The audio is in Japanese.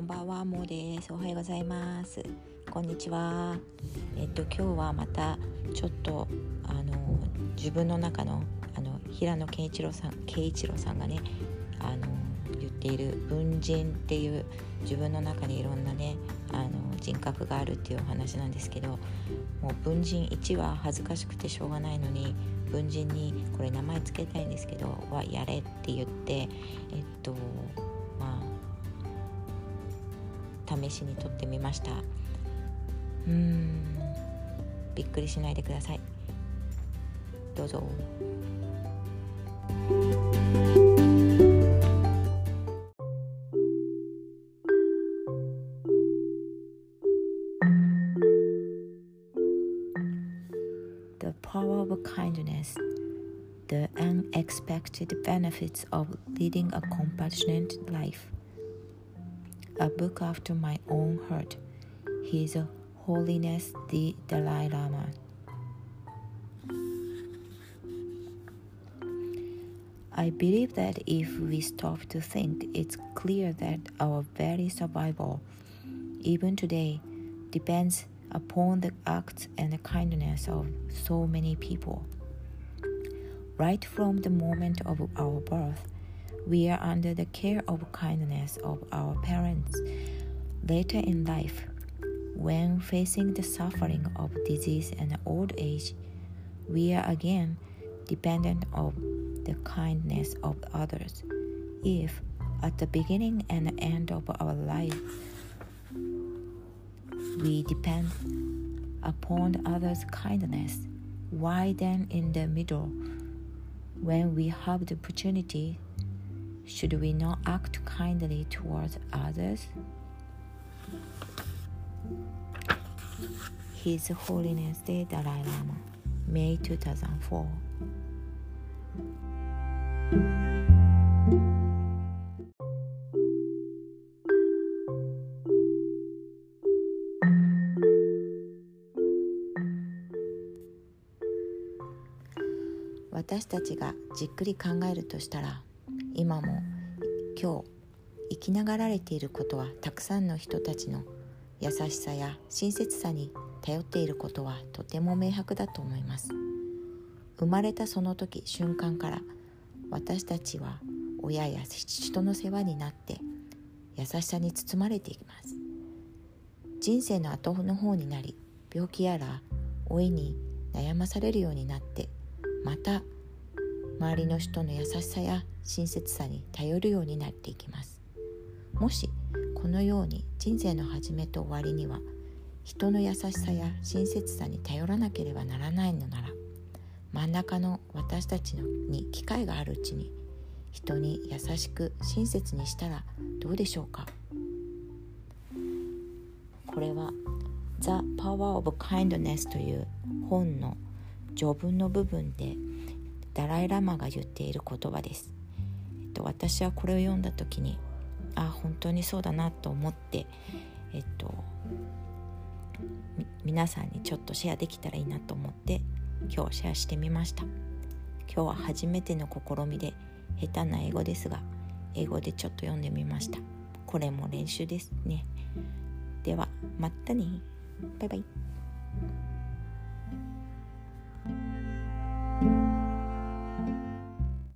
んばんは、もうです。おはようございます。こんにちは。えっと今日はまたちょっとあの自分の中のあの平野健一郎さん、健一郎さんがね、あの言っている文人っていう自分の中にいろんなねあの人格があるっていうお話なんですけどもう文人1は恥ずかしくてしょうがないのに文人にこれ名前つけたいんですけどはやれって言ってえっと試しに撮ってみましたうんびっくりしないでくださいどうぞ。The Power of Kindness The Unexpected Benefits of Leading a Compassionate Life. A book after my own heart. His Holiness the Dalai Lama. I believe that if we stop to think, it's clear that our very survival, even today, depends upon the acts and the kindness of so many people. Right from the moment of our birth, we are under the care of kindness of our parents. Later in life, when facing the suffering of disease and old age, we are again dependent of the kindness of others. If at the beginning and end of our life we depend upon others' kindness. Why then, in the middle, when we have the opportunity, should we not act kindly towards others? His Holiness the Dalai Lama, May 2004. 私たちがじっくり考えるとしたら今も今日生きながられていることはたくさんの人たちの優しさや親切さに頼っていることはとても明白だと思います。生まれたその時瞬間から私たちは親や人の世話になって優しさに包まれていきます。人生の後の方になり病気やら老いに悩まされるようになってまた周りの人の優しさや親切さに頼るようになっていきます。もしこのように人生の始めと終わりには人の優しさや親切さに頼らなければならないのなら真ん中の私たちのに機会があるうちに人に優しく親切にしたらどうでしょうか？これは「The Power of Kindness」という本の序文の部分でダライ・ラマが言っている言葉です、えっと、私はこれを読んだ時にあ本当にそうだなと思ってえっと皆さんにちょっとシェアできたらいいなと思って今日シェアしてみました。今日は初めての試みで下手な英語ですが英語でちょっと読んでみました。これも練習ですね。ではまたね。バイバイ。